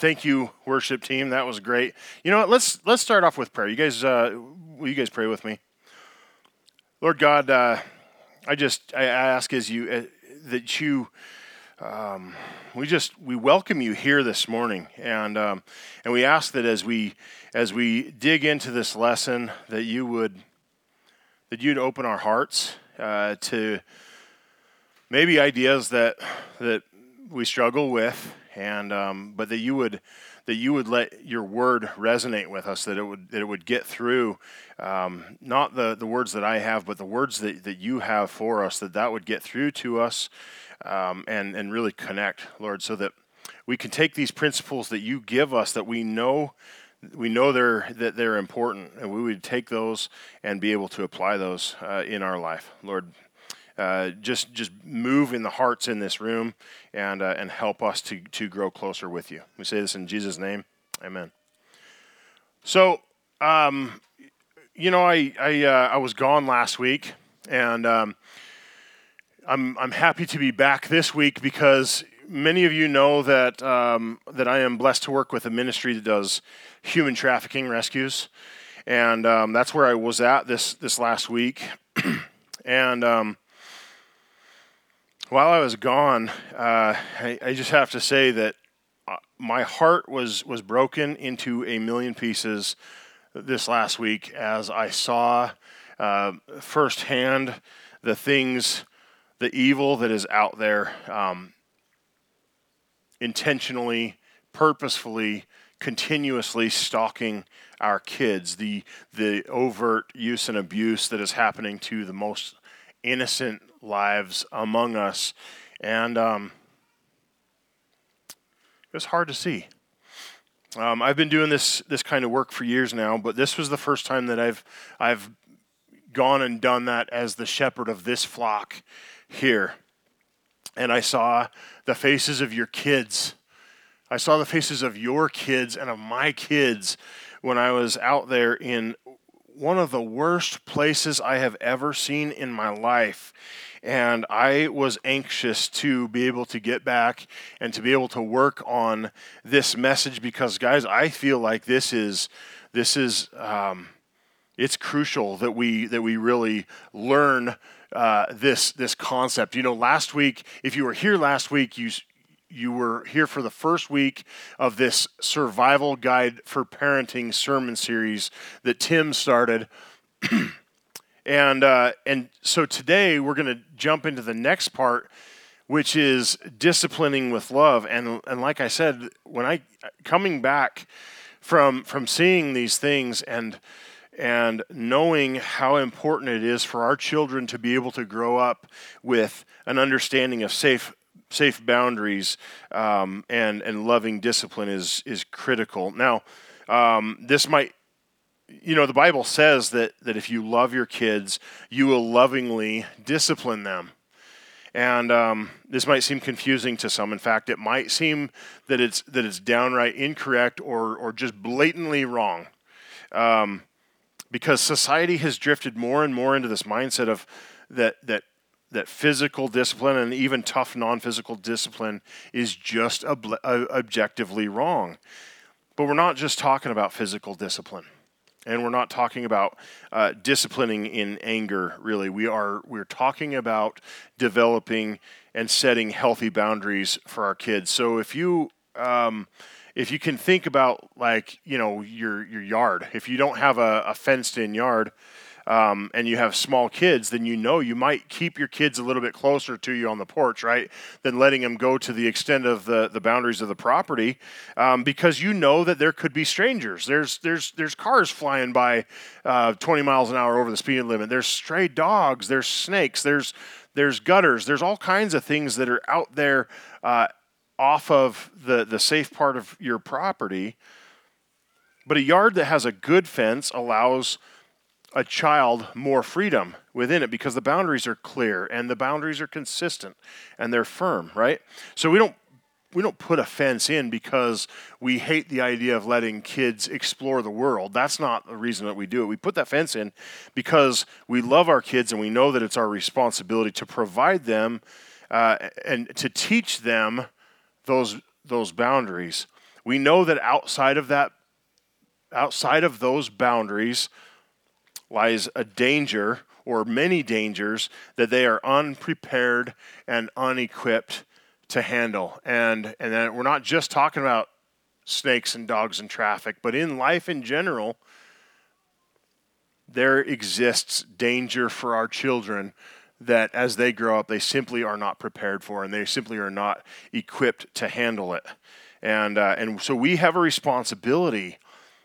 Thank you, worship team. That was great. You know what? Let's let's start off with prayer. You guys, uh, will you guys pray with me? Lord God, uh, I just I ask as you uh, that you. Um, we just we welcome you here this morning, and um, and we ask that as we as we dig into this lesson, that you would that you'd open our hearts uh, to maybe ideas that that we struggle with, and um, but that you would that you would let your word resonate with us, that it would that it would get through, um, not the the words that I have, but the words that, that you have for us, that that would get through to us, um, and and really connect, Lord, so that we can take these principles that you give us, that we know we know they're that they're important, and we would take those and be able to apply those uh, in our life, Lord. Uh, just just move in the hearts in this room and uh, and help us to to grow closer with you. We say this in Jesus' name, Amen. So, um, you know, I I uh, I was gone last week, and um, I'm I'm happy to be back this week because many of you know that um, that I am blessed to work with a ministry that does human trafficking rescues, and um, that's where I was at this this last week, and um, while I was gone, uh, I, I, just have to say that uh, my heart was was broken into a million pieces this last week as I saw uh, firsthand the things, the evil that is out there, um, intentionally, purposefully, continuously stalking our kids. The the overt use and abuse that is happening to the most innocent lives among us. And um, it was hard to see. Um, I've been doing this this kind of work for years now, but this was the first time that I've I've gone and done that as the shepherd of this flock here. And I saw the faces of your kids. I saw the faces of your kids and of my kids when I was out there in one of the worst places I have ever seen in my life. And I was anxious to be able to get back and to be able to work on this message because, guys, I feel like this is this is um, it's crucial that we that we really learn uh, this this concept. You know, last week, if you were here last week, you you were here for the first week of this survival guide for parenting sermon series that Tim started. and uh, and so today we're going to jump into the next part, which is disciplining with love. And and like I said, when I coming back from from seeing these things and and knowing how important it is for our children to be able to grow up with an understanding of safe safe boundaries um, and and loving discipline is is critical. Now, um, this might. You know, the Bible says that, that if you love your kids, you will lovingly discipline them. And um, this might seem confusing to some. In fact, it might seem that it's that it's downright incorrect or or just blatantly wrong, um, because society has drifted more and more into this mindset of that that that physical discipline and even tough non-physical discipline is just ob- objectively wrong. But we're not just talking about physical discipline, and we're not talking about uh, disciplining in anger. Really, we are we're talking about developing and setting healthy boundaries for our kids. So if you um, if you can think about like you know your your yard, if you don't have a, a fenced in yard um, and you have small kids, then you know you might keep your kids a little bit closer to you on the porch, right? Than letting them go to the extent of the, the boundaries of the property, um, because you know that there could be strangers. There's there's there's cars flying by uh, 20 miles an hour over the speed limit. There's stray dogs. There's snakes. There's there's gutters. There's all kinds of things that are out there uh, off of the the safe part of your property. But a yard that has a good fence allows a child more freedom within it because the boundaries are clear and the boundaries are consistent and they're firm, right? So we don't we don't put a fence in because we hate the idea of letting kids explore the world. That's not the reason that we do it. We put that fence in because we love our kids and we know that it's our responsibility to provide them uh, and to teach them those those boundaries. We know that outside of that, outside of those boundaries, lies a danger or many dangers that they are unprepared and unequipped to handle. And and then we're not just talking about snakes and dogs and traffic, but in life in general, there exists danger for our children that as they grow up, they simply are not prepared for, and they simply are not equipped to handle it. And uh, and so we have a responsibility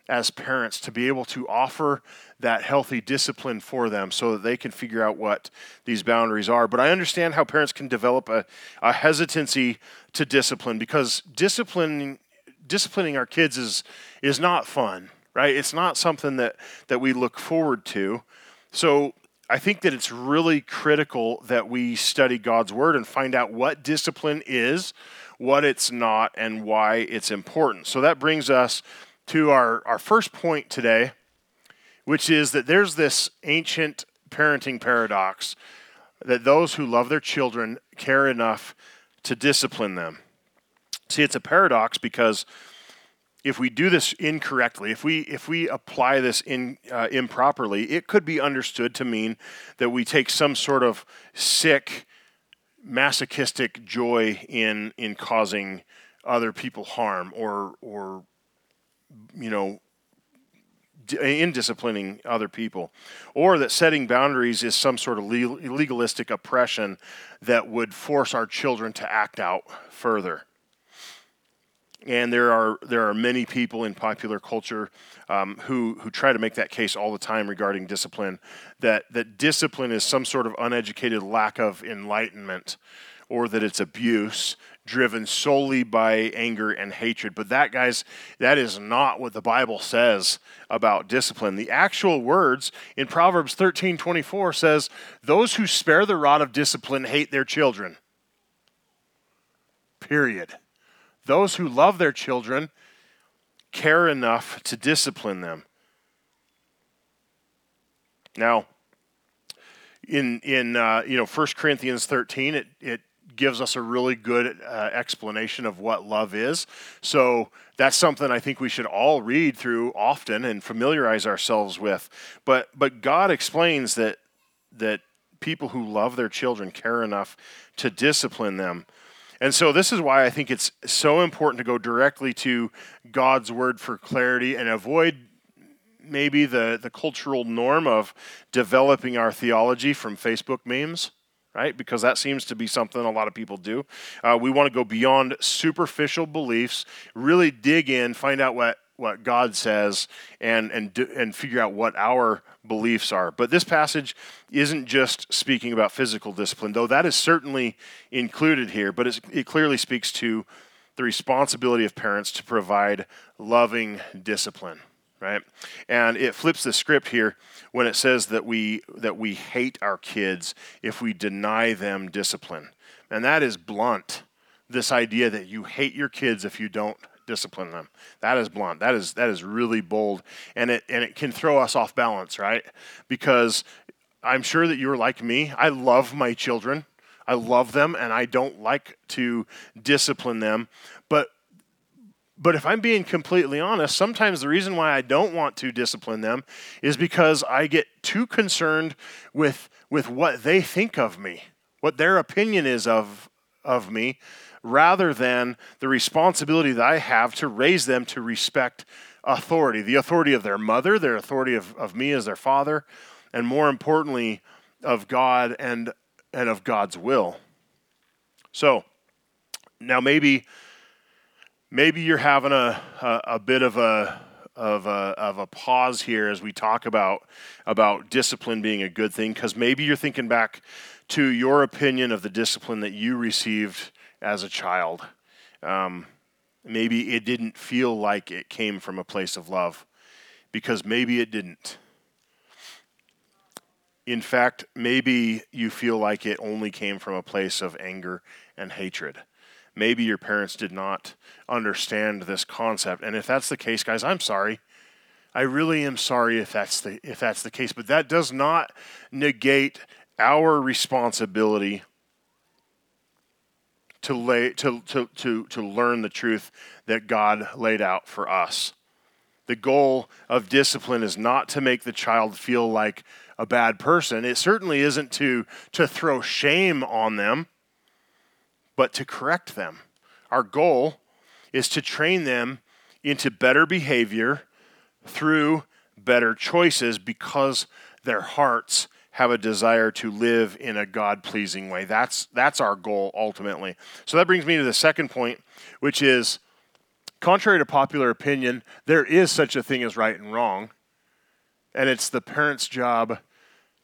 as parents to be able to offer that healthy discipline for them so that they can figure out what these boundaries are. But I understand how parents can develop a, a hesitancy to discipline because disciplining disciplining our kids is is not fun, right? It's not something that that we look forward to. So I think that it's really critical that we study God's word and find out what discipline is, what it's not, and why it's important. So that brings us to our, our first point today, which is that there's this ancient parenting paradox that those who love their children care enough to discipline them. See, it's a paradox because if we do this incorrectly, if we if we apply this in uh, improperly, it could be understood to mean that we take some sort of sick, masochistic joy in in causing other people harm or or you know, in disciplining other people, or that setting boundaries is some sort of legalistic oppression that would force our children to act out further. And there are there are many people in popular culture um, who who try to make that case all the time regarding discipline. That that discipline is some sort of uneducated lack of enlightenment, or that it's abuse driven solely by anger and hatred. But that, guys, that is not what the Bible says about discipline. The actual words in Proverbs 13 24 says, Those who spare the rod of discipline hate their children. Period. Those who love their children care enough to discipline them. Now, in in uh, you know 1 Corinthians 13, it, it gives us a really good uh, explanation of what love is. So that's something I think we should all read through often and familiarize ourselves with. But but God explains that that people who love their children care enough to discipline them. And so this is why I think it's so important to go directly to God's word for clarity and avoid maybe the, the cultural norm of developing our theology from Facebook memes right? Because that seems to be something a lot of people do. Uh, we want to go beyond superficial beliefs, really dig in, find out what what God says, and and do, and figure out what our beliefs are. But this passage isn't just speaking about physical discipline, though that is certainly included here. But it clearly speaks to the responsibility of parents to provide loving discipline right? And it flips the script here when it says that we that we hate our kids if we deny them discipline. And that is blunt. This idea that you hate your kids if you don't discipline them. That is blunt. That is that is really bold and it and it can throw us off balance, right? Because I'm sure that you're like me. I love my children. I love them and I don't like to discipline them, but if I'm being completely honest, sometimes the reason why I don't want to discipline them is because I get too concerned with, with what they think of me, what their opinion is of, of me, rather than the responsibility that I have to raise them to respect authority the authority of their mother, their authority of, of me as their father, and more importantly, of God and, and of God's will. So, now maybe maybe you're having a, a, a bit of a of a, of a pause here as we talk about about discipline being a good thing because maybe you're thinking back to your opinion of the discipline that you received as a child. Um, maybe it didn't feel like it came from a place of love because maybe it didn't. In fact, maybe you feel like it only came from a place of anger and hatred maybe your parents did not understand this concept. And if that's the case, guys, I'm sorry. I really am sorry if that's the if that's the case, but that does not negate our responsibility to, lay, to, to, to, to learn the truth that God laid out for us. The goal of discipline is not to make the child feel like a bad person. It certainly isn't to, to throw shame on them, but to correct them. Our goal is to train them into better behavior through better choices because their hearts have a desire to live in a God pleasing way. That's, that's our goal ultimately. So that brings me to the second point, which is contrary to popular opinion, there is such a thing as right and wrong. And it's the parent's job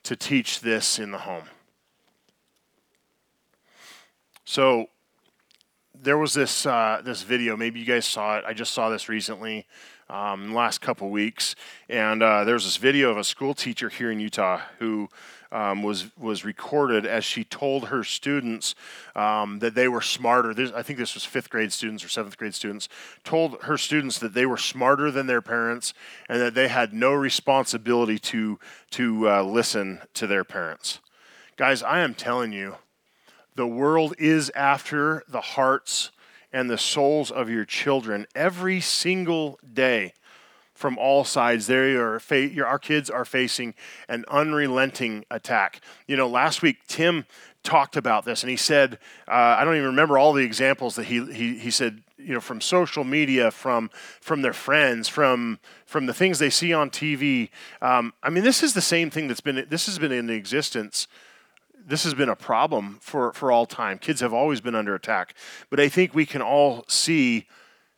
to teach this in the home. So there was this uh, this video. Maybe you guys saw it. I just saw this recently um, last couple weeks. And uh, there was this video of a school teacher here in Utah who um, was was recorded as she told her students um, that they were smarter. This, I think this was fifth grade students or seventh grade students. Told her students that they were smarter than their parents and that they had no responsibility to to uh, listen to their parents. Guys, I am telling you, the world is after the hearts and the souls of your children every single day from all sides. They are fa- our kids are facing an unrelenting attack. You know, last week Tim talked about this, and he said, uh, I don't even remember all the examples that he he, he said. You know, from social media, from from their friends, from from the things they see on TV. Um, I mean, this is the same thing that's been this has been in existence this has been a problem for, for all time. Kids have always been under attack. But I think we can all see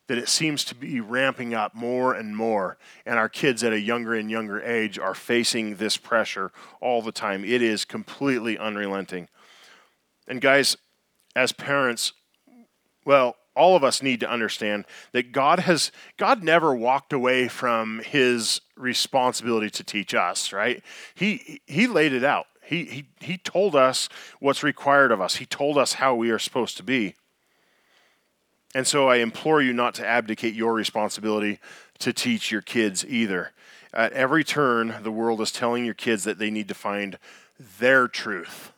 that it seems to be ramping up more and more. And our kids at a younger and younger age are facing this pressure all the time. It is completely unrelenting. And guys, as parents, well, all of us need to understand that God has God never walked away from his responsibility to teach us, right? He he laid it out. He, he, he told us what's required of us, He told us how we are supposed to be. And so I implore you not to abdicate your responsibility to teach your kids either. At every turn, the world is telling your kids that they need to find their truth.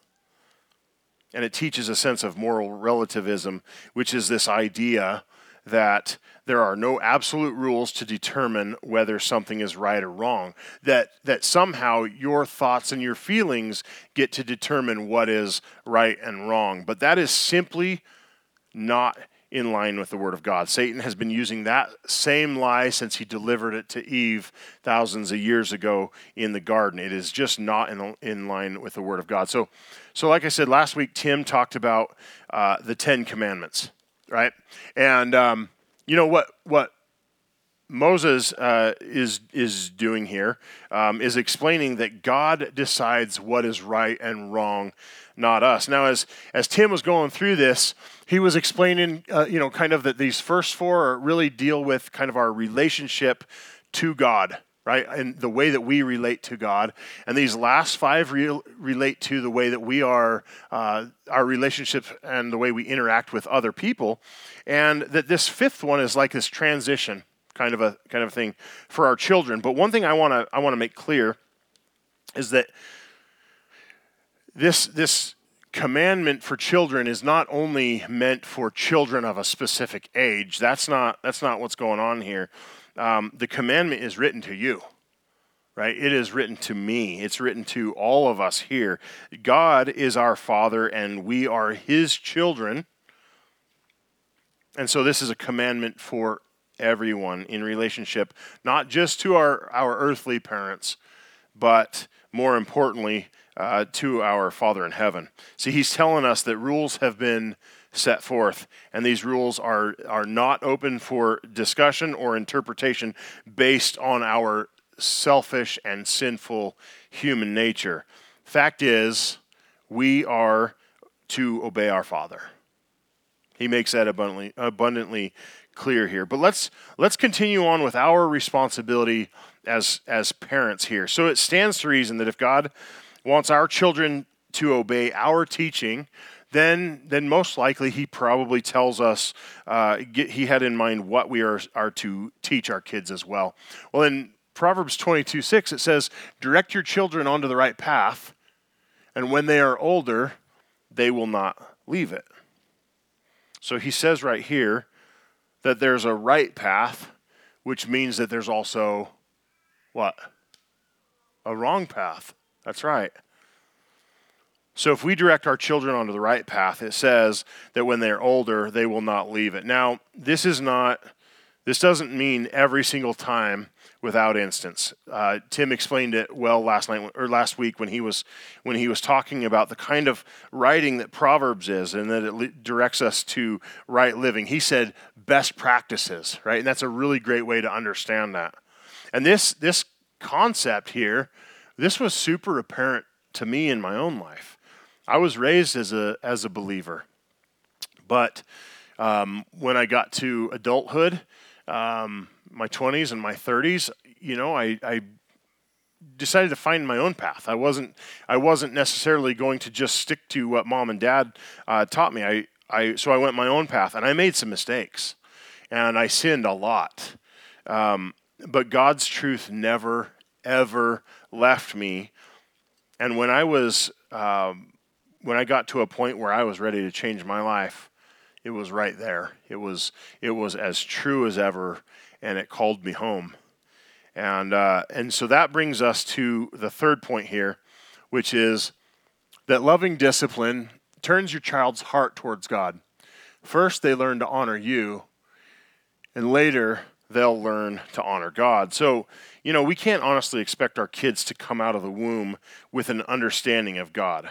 And it teaches a sense of moral relativism, which is this idea that there are no absolute rules to determine whether something is right or wrong. That that somehow your thoughts and your feelings get to determine what is right and wrong. But that is simply not in line with the word of God. Satan has been using that same lie since he delivered it to Eve thousands of years ago in the garden. It is just not in, in line with the word of God. So, so like I said last week, Tim talked about uh, the Ten Commandments, right? And um, you know what what Moses uh, is is doing here um, is explaining that God decides what is right and wrong, not us. Now, as as Tim was going through this, he was explaining, uh, you know, kind of that these first four really deal with kind of our relationship to God, right? And the way that we relate to God. And these last five re- relate to the way that we are, uh, our relationship and the way we interact with other people. And that this fifth one is like this transition kind of a kind of thing for our children. But one thing I want to I want to make clear is that this this commandment for children is not only meant for children of a specific age. That's not that's not what's going on here um, the commandment is written to you, right? It is written to me. It's written to all of us here. God is our Father, and we are His children. And so this is a commandment for everyone in relationship, not just to our, our earthly parents, but more importantly, uh, to our Father in heaven. See, He's telling us that rules have been set forth. And these rules are, are not open for discussion or interpretation based on our selfish and sinful human nature. Fact is, we are to obey our Father. He makes that abundantly, abundantly clear here. But let's let's continue on with our responsibility as as parents here. So it stands to reason that if God wants our children to obey our teaching, then then most likely he probably tells us uh, get, he had in mind what we are are to teach our kids as well. Well, in Proverbs 22 6, it says, Direct your children onto the right path, and when they are older, they will not leave it. So he says right here that there's a right path, which means that there's also what? A wrong path. That's right. So if we direct our children onto the right path, it says that when they're older, they will not leave it. Now, this is not, this doesn't mean every single time without instance. Uh, Tim explained it well last night or last week when he was when he was talking about the kind of writing that Proverbs is, and that it directs us to right living. He said best practices, right, and that's a really great way to understand that. And this this concept here, this was super apparent to me in my own life. I was raised as a as a believer, but um, when I got to adulthood, um, my 20s and my 30s, you know, I, I decided to find my own path. I wasn't I wasn't necessarily going to just stick to what mom and dad uh, taught me. I, I so I went my own path, and I made some mistakes, and I sinned a lot. Um, but God's truth never ever left me. And when I was um, when I got to a point where I was ready to change my life, it was right there. It was it was as true as ever, and it called me home. And uh, and so that brings us to the third point here, which is that loving discipline turns your child's heart towards God. First, they learn to honor you, and later they'll learn to honor God. So, you know, we can't honestly expect our kids to come out of the womb with an understanding of God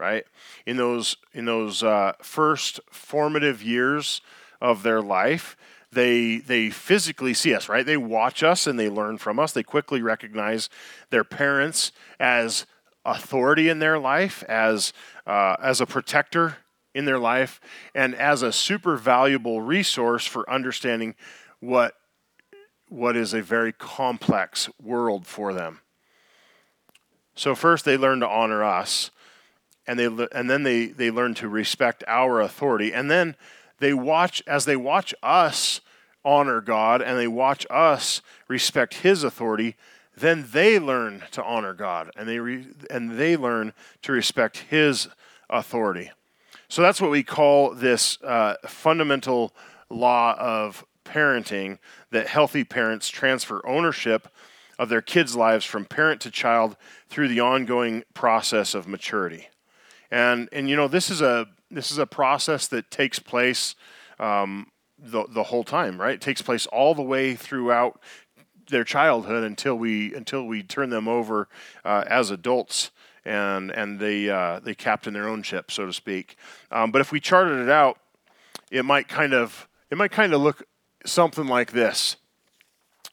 right? In those in those uh, first formative years of their life, they they physically see us, right? They watch us and they learn from us. They quickly recognize their parents as authority in their life, as uh, as a protector in their life, and as a super valuable resource for understanding what what is a very complex world for them. So first they learn to honor us and they and then they they learn to respect our authority. And then they watch as they watch us honor God and they watch us respect his authority then they learn to honor God and they re, and they learn to respect his authority. So that's what we call this uh, fundamental law of parenting that healthy parents transfer ownership of their kids' lives from parent to child through the ongoing process of maturity and and you know this is a this is a process that takes place um, the the whole time, right? It takes place all the way throughout their childhood until we until we turn them over uh, as adults and and they uh, they captain their own ship, so to speak. Um, but if we charted it out, it might kind of it might kind of look something like this.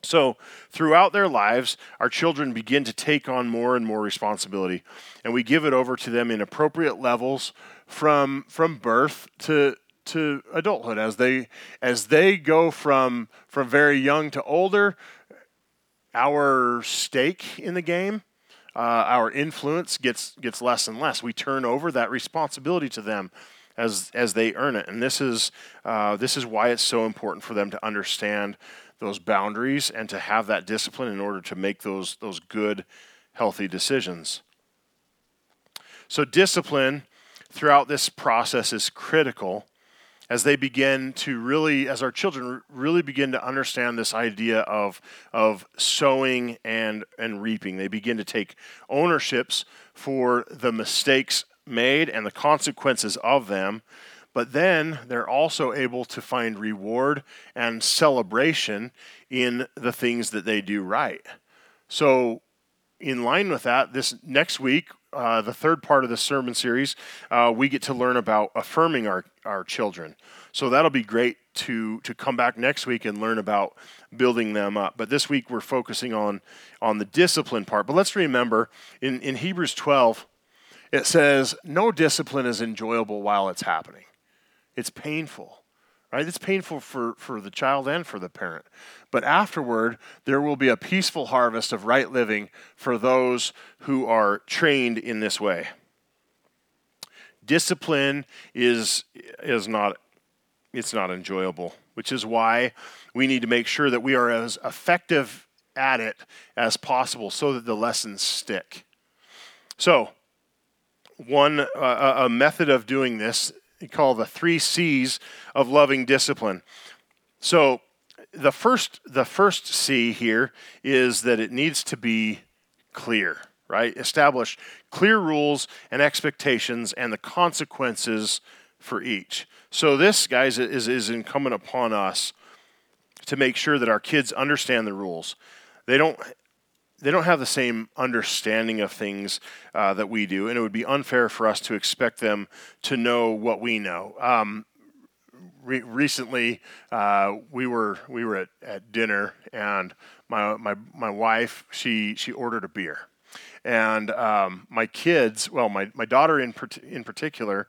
So, throughout their lives, our children begin to take on more and more responsibility, and we give it over to them in appropriate levels from from birth to to adulthood. As they as they go from from very young to older our stake in the game uh, our influence gets gets less and less. We turn over that responsibility to them as as they earn it. And this is uh, this is why it's so important for them to understand those boundaries and to have that discipline in order to make those those good healthy decisions. So discipline throughout this process is critical as they begin to really as our children really begin to understand this idea of of sowing and and reaping they begin to take ownerships for the mistakes made and the consequences of them but then they're also able to find reward and celebration in the things that they do right. So, in line with that, this next week, uh, the third part of the sermon series, uh, we get to learn about affirming our, our children. So that'll be great to to come back next week and learn about building them up. But this week we're focusing on on the discipline part. But let's remember in, in Hebrews 12, it says, No discipline is enjoyable while it's happening. It's painful, right? It's painful for, for the child and for the parent. But afterward, there will be a peaceful harvest of right living for those who are trained in this way. Discipline is, is not it's not enjoyable, which is why we need to make sure that we are as effective at it as possible so that the lessons stick. So, one uh, a method of doing this call the three C's of loving discipline. So the first the first C here is that it needs to be clear, right? Establish clear rules and expectations and the consequences for each. So this, guys, is, is incumbent upon us to make sure that our kids understand the rules. They don't they don't have the same understanding of things uh, that we do, and it would be unfair for us to expect them to know what we know. Um, re- recently, uh, we were we were at, at dinner, and my my my wife she she ordered a beer, and um, my kids, well, my my daughter in in particular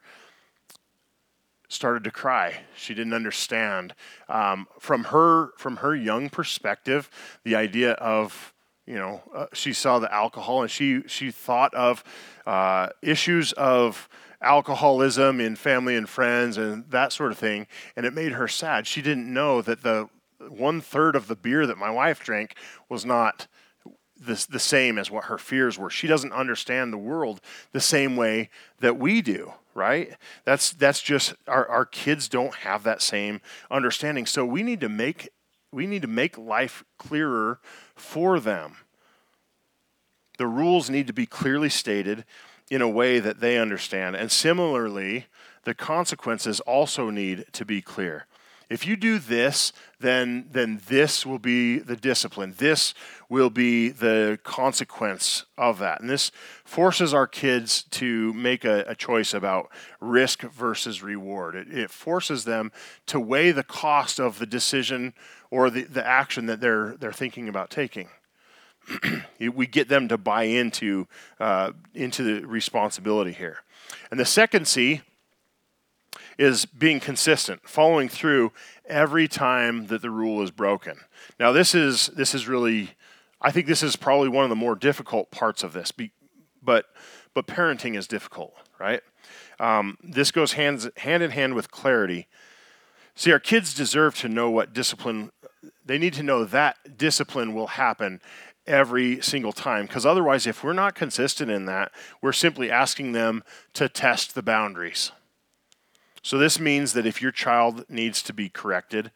started to cry. She didn't understand. Um, from her from her young perspective, the idea of you know uh, she saw the alcohol and she she thought of uh, issues of alcoholism in family and friends and that sort of thing, and it made her sad. She didn't know that the one third of the beer that my wife drank was not the, the same as what her fears were. She doesn't understand the world the same way that we do right? That's that's just our, our kids don't have that same understanding. So we need to make we need to make life clearer for them. The rules need to be clearly stated in a way that they understand. And similarly, the consequences also need to be clear. If you do this, then, then this will be the discipline. This will be the consequence of that. And this forces our kids to make a, a choice about risk versus reward. It, it, forces them to weigh the cost of the decision or the, the action that they're, they're thinking about taking. we get them to buy into, uh, into the responsibility here. And the second C is being consistent, following through every time that the rule is broken. Now, this is this is really, I think this is probably one of the more difficult parts of this. But but parenting is difficult, right? Um, this goes hands hand in hand with clarity. See, our kids deserve to know what discipline. They need to know that discipline will happen every single time. Because otherwise, if we're not consistent in that, we're simply asking them to test the boundaries. So, this means that if your child needs to be corrected,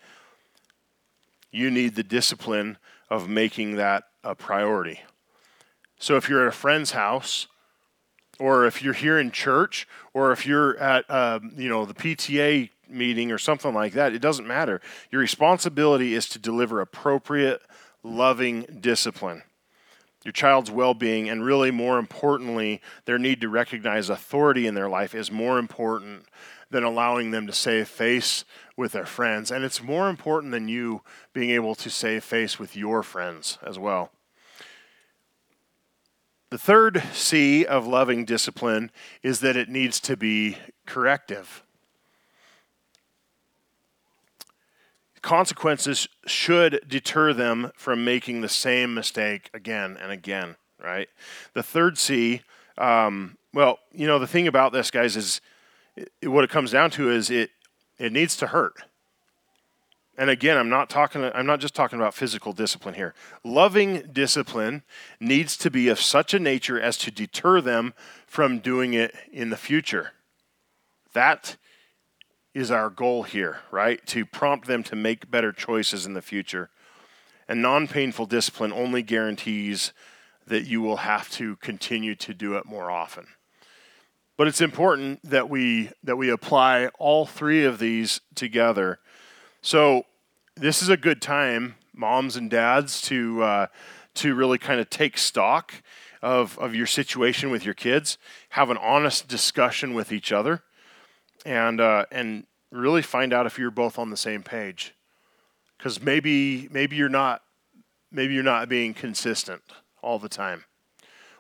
you need the discipline of making that a priority. So, if you're at a friend's house, or if you're here in church, or if you're at um, you know the PTA meeting or something like that, it doesn't matter. Your responsibility is to deliver appropriate, loving discipline your child's well being, and really more importantly, their need to recognize authority in their life is more important than allowing them to save face with their friends. And it's more important than you being able to save face with your friends as well. The third C of loving discipline is that it needs to be corrective. Consequences should deter them from making the same mistake again and again, right? The third C, um, well, you know, the thing about this, guys, is it, what it comes down to is it it needs to hurt. And again, I'm not talking I'm not just talking about physical discipline here. Loving discipline needs to be of such a nature as to deter them from doing it in the future. That is our goal here, right? To prompt them to make better choices in the future. And non painful discipline only guarantees that you will have to continue to do it more often. But it's important that we that we apply all three of these together. So this is a good time, moms and dads, to uh, to really kind of take stock of of your situation with your kids, have an honest discussion with each other, and uh, and really find out if you're both on the same page. Because maybe maybe you're not maybe you're not being consistent all the time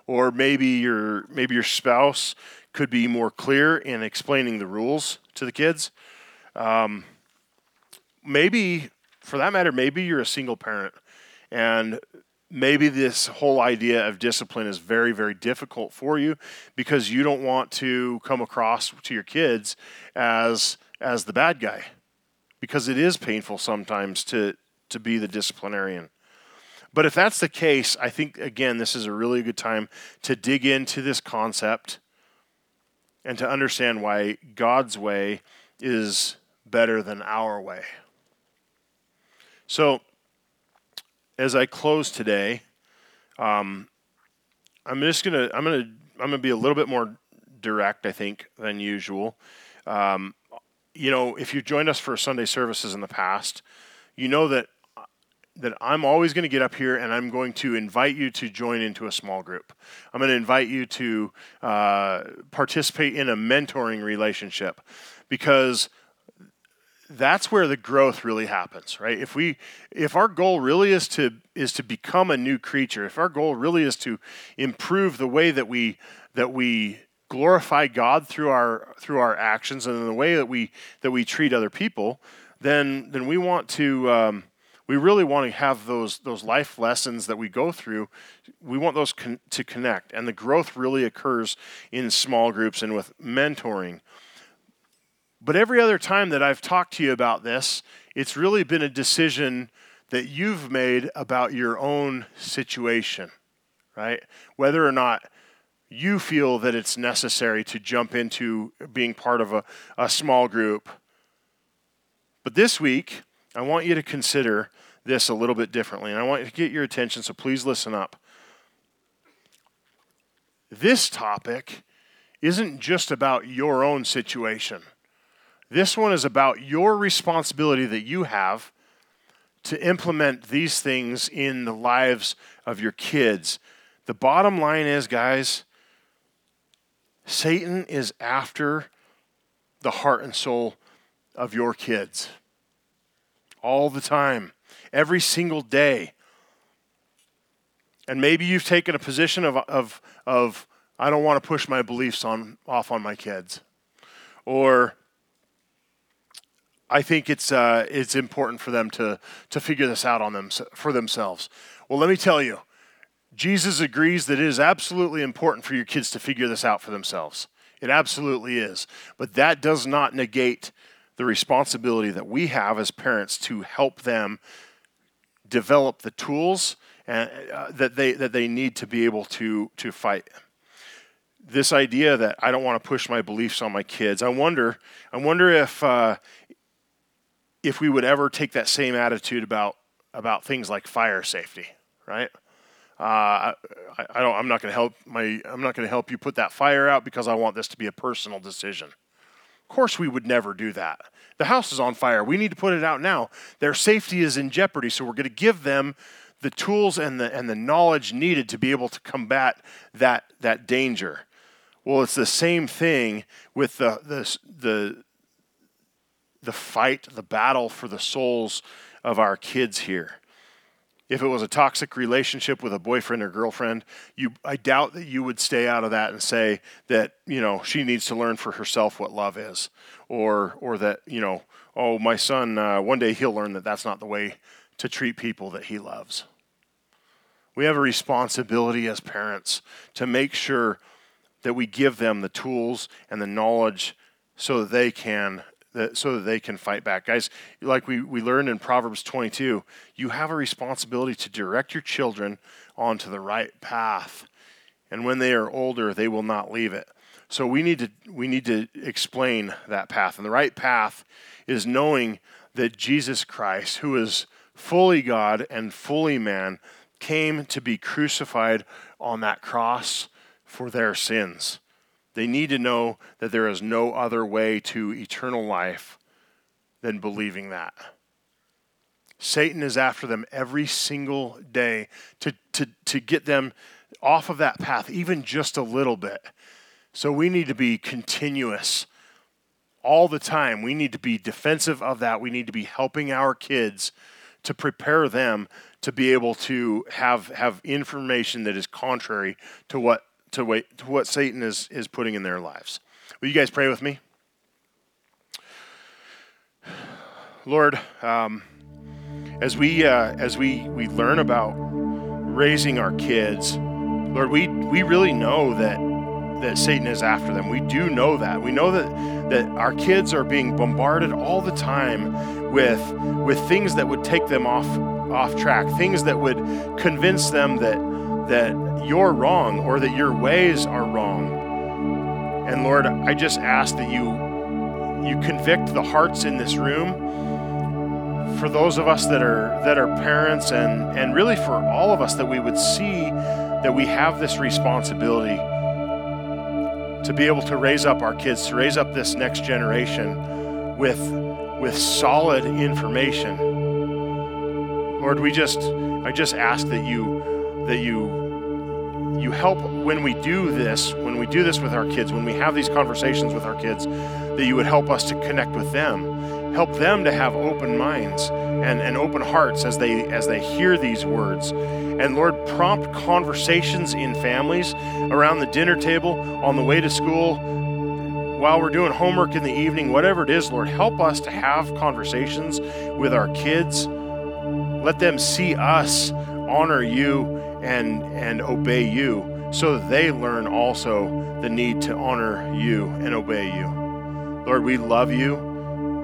or maybe your maybe your spouse could be more clear in explaining the rules to the kids. Um, maybe, for that matter, maybe you're a single parent, and maybe this whole idea of discipline is very, very difficult for you because you don't want to come across to your kids as as the bad guy, because it is painful sometimes to to be the disciplinarian. But if that's the case, I think, again, this is a really good time to dig into this concept and to understand why God's way is better than our way. So, as I close today, um, I'm just gonna I'm gonna I'm gonna be a little bit more direct, I think, than usual. Um, you know, if you've joined us for Sunday services in the past, you know that that I'm always going to get up here and I'm going to invite you to join into a small group. I'm going to invite you to uh, participate in a mentoring relationship because that's where the growth really happens right if we if our goal really is to is to become a new creature if our goal really is to improve the way that we that we glorify god through our through our actions and the way that we that we treat other people then then we want to um, we really want to have those those life lessons that we go through we want those con- to connect and the growth really occurs in small groups and with mentoring but every other time that I've talked to you about this, it's really been a decision that you've made about your own situation, right? Whether or not you feel that it's necessary to jump into being part of a, a small group. But this week, I want you to consider this a little bit differently, and I want you to get your attention, so please listen up. This topic isn't just about your own situation. This one is about your responsibility that you have to implement these things in the lives of your kids. The bottom line is, guys, Satan is after the heart and soul of your kids all the time, every single day. And maybe you've taken a position of, of, of I don't want to push my beliefs on, off on my kids. Or I think it's uh, it's important for them to to figure this out on them for themselves. Well, let me tell you, Jesus agrees that it is absolutely important for your kids to figure this out for themselves. It absolutely is, but that does not negate the responsibility that we have as parents to help them develop the tools and, uh, that they that they need to be able to to fight this idea that I don't want to push my beliefs on my kids. I wonder, I wonder if uh, if we would ever take that same attitude about about things like fire safety, right? Uh, I, I, don't. I'm not going to help my. I'm not going to help you put that fire out because I want this to be a personal decision. Course, we would never do that. The house is on fire. We need to put it out now. Their safety is in jeopardy, so we're going to give them the tools and the and the knowledge needed to be able to combat that that danger. Well, it's the same thing with the the the the fight, the battle for the souls of our kids here. If it was a toxic relationship with a boyfriend or girlfriend, you I doubt that you would stay out of that and say that, you know, she needs to learn for herself what love is or or that, you know, oh, my son uh, one day he'll learn that that's not the way to treat people that he loves. We have a responsibility as parents to make sure that we give them the tools and the knowledge so that they can that, so that they can fight back. Guys, like we, we learned in Proverbs 22, you have a responsibility to direct your children onto the right path. And when they are older, they will not leave it. So we need to we need to explain that path. And the right path is knowing that Jesus Christ, who is fully God and fully man, came to be crucified on that cross for their sins. They need to know that there is no other way to eternal life than believing that. Satan is after them every single day to, to, to get them off of that path, even just a little bit. So we need to be continuous all the time. We need to be defensive of that. We need to be helping our kids to prepare them to be able to have, have information that is contrary to what to, wait, to what Satan is, is putting in their lives. Will you guys pray with me? Lord, um, as we uh, as we we learn about raising our kids, Lord, we we really know that that Satan is after them. We do know that. We know that that our kids are being bombarded all the time with with things that would take them off off track, things that would convince them that that you're wrong or that your ways are wrong. And Lord, I just ask that you you convict the hearts in this room for those of us that are that are parents and and really for all of us that we would see that we have this responsibility to be able to raise up our kids to raise up this next generation with with solid information lord we just i just ask that you that you you help when we do this when we do this with our kids when we have these conversations with our kids that you would help us to connect with them. Help them to have open minds and, and open hearts as they as they hear these words. And lord prompt conversations in families around the dinner table on the way to school while we're doing homework in the evening whatever it is lord help us to have conversations with our kids. Let them see us honor you and and obey you so they learn also the need to honor you and obey you lord we love you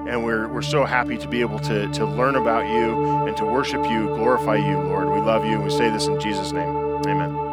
and we're, we're so happy to be able to, to learn about you and to worship you, glorify you, Lord. We love you, we say this in Jesus' name. Amen.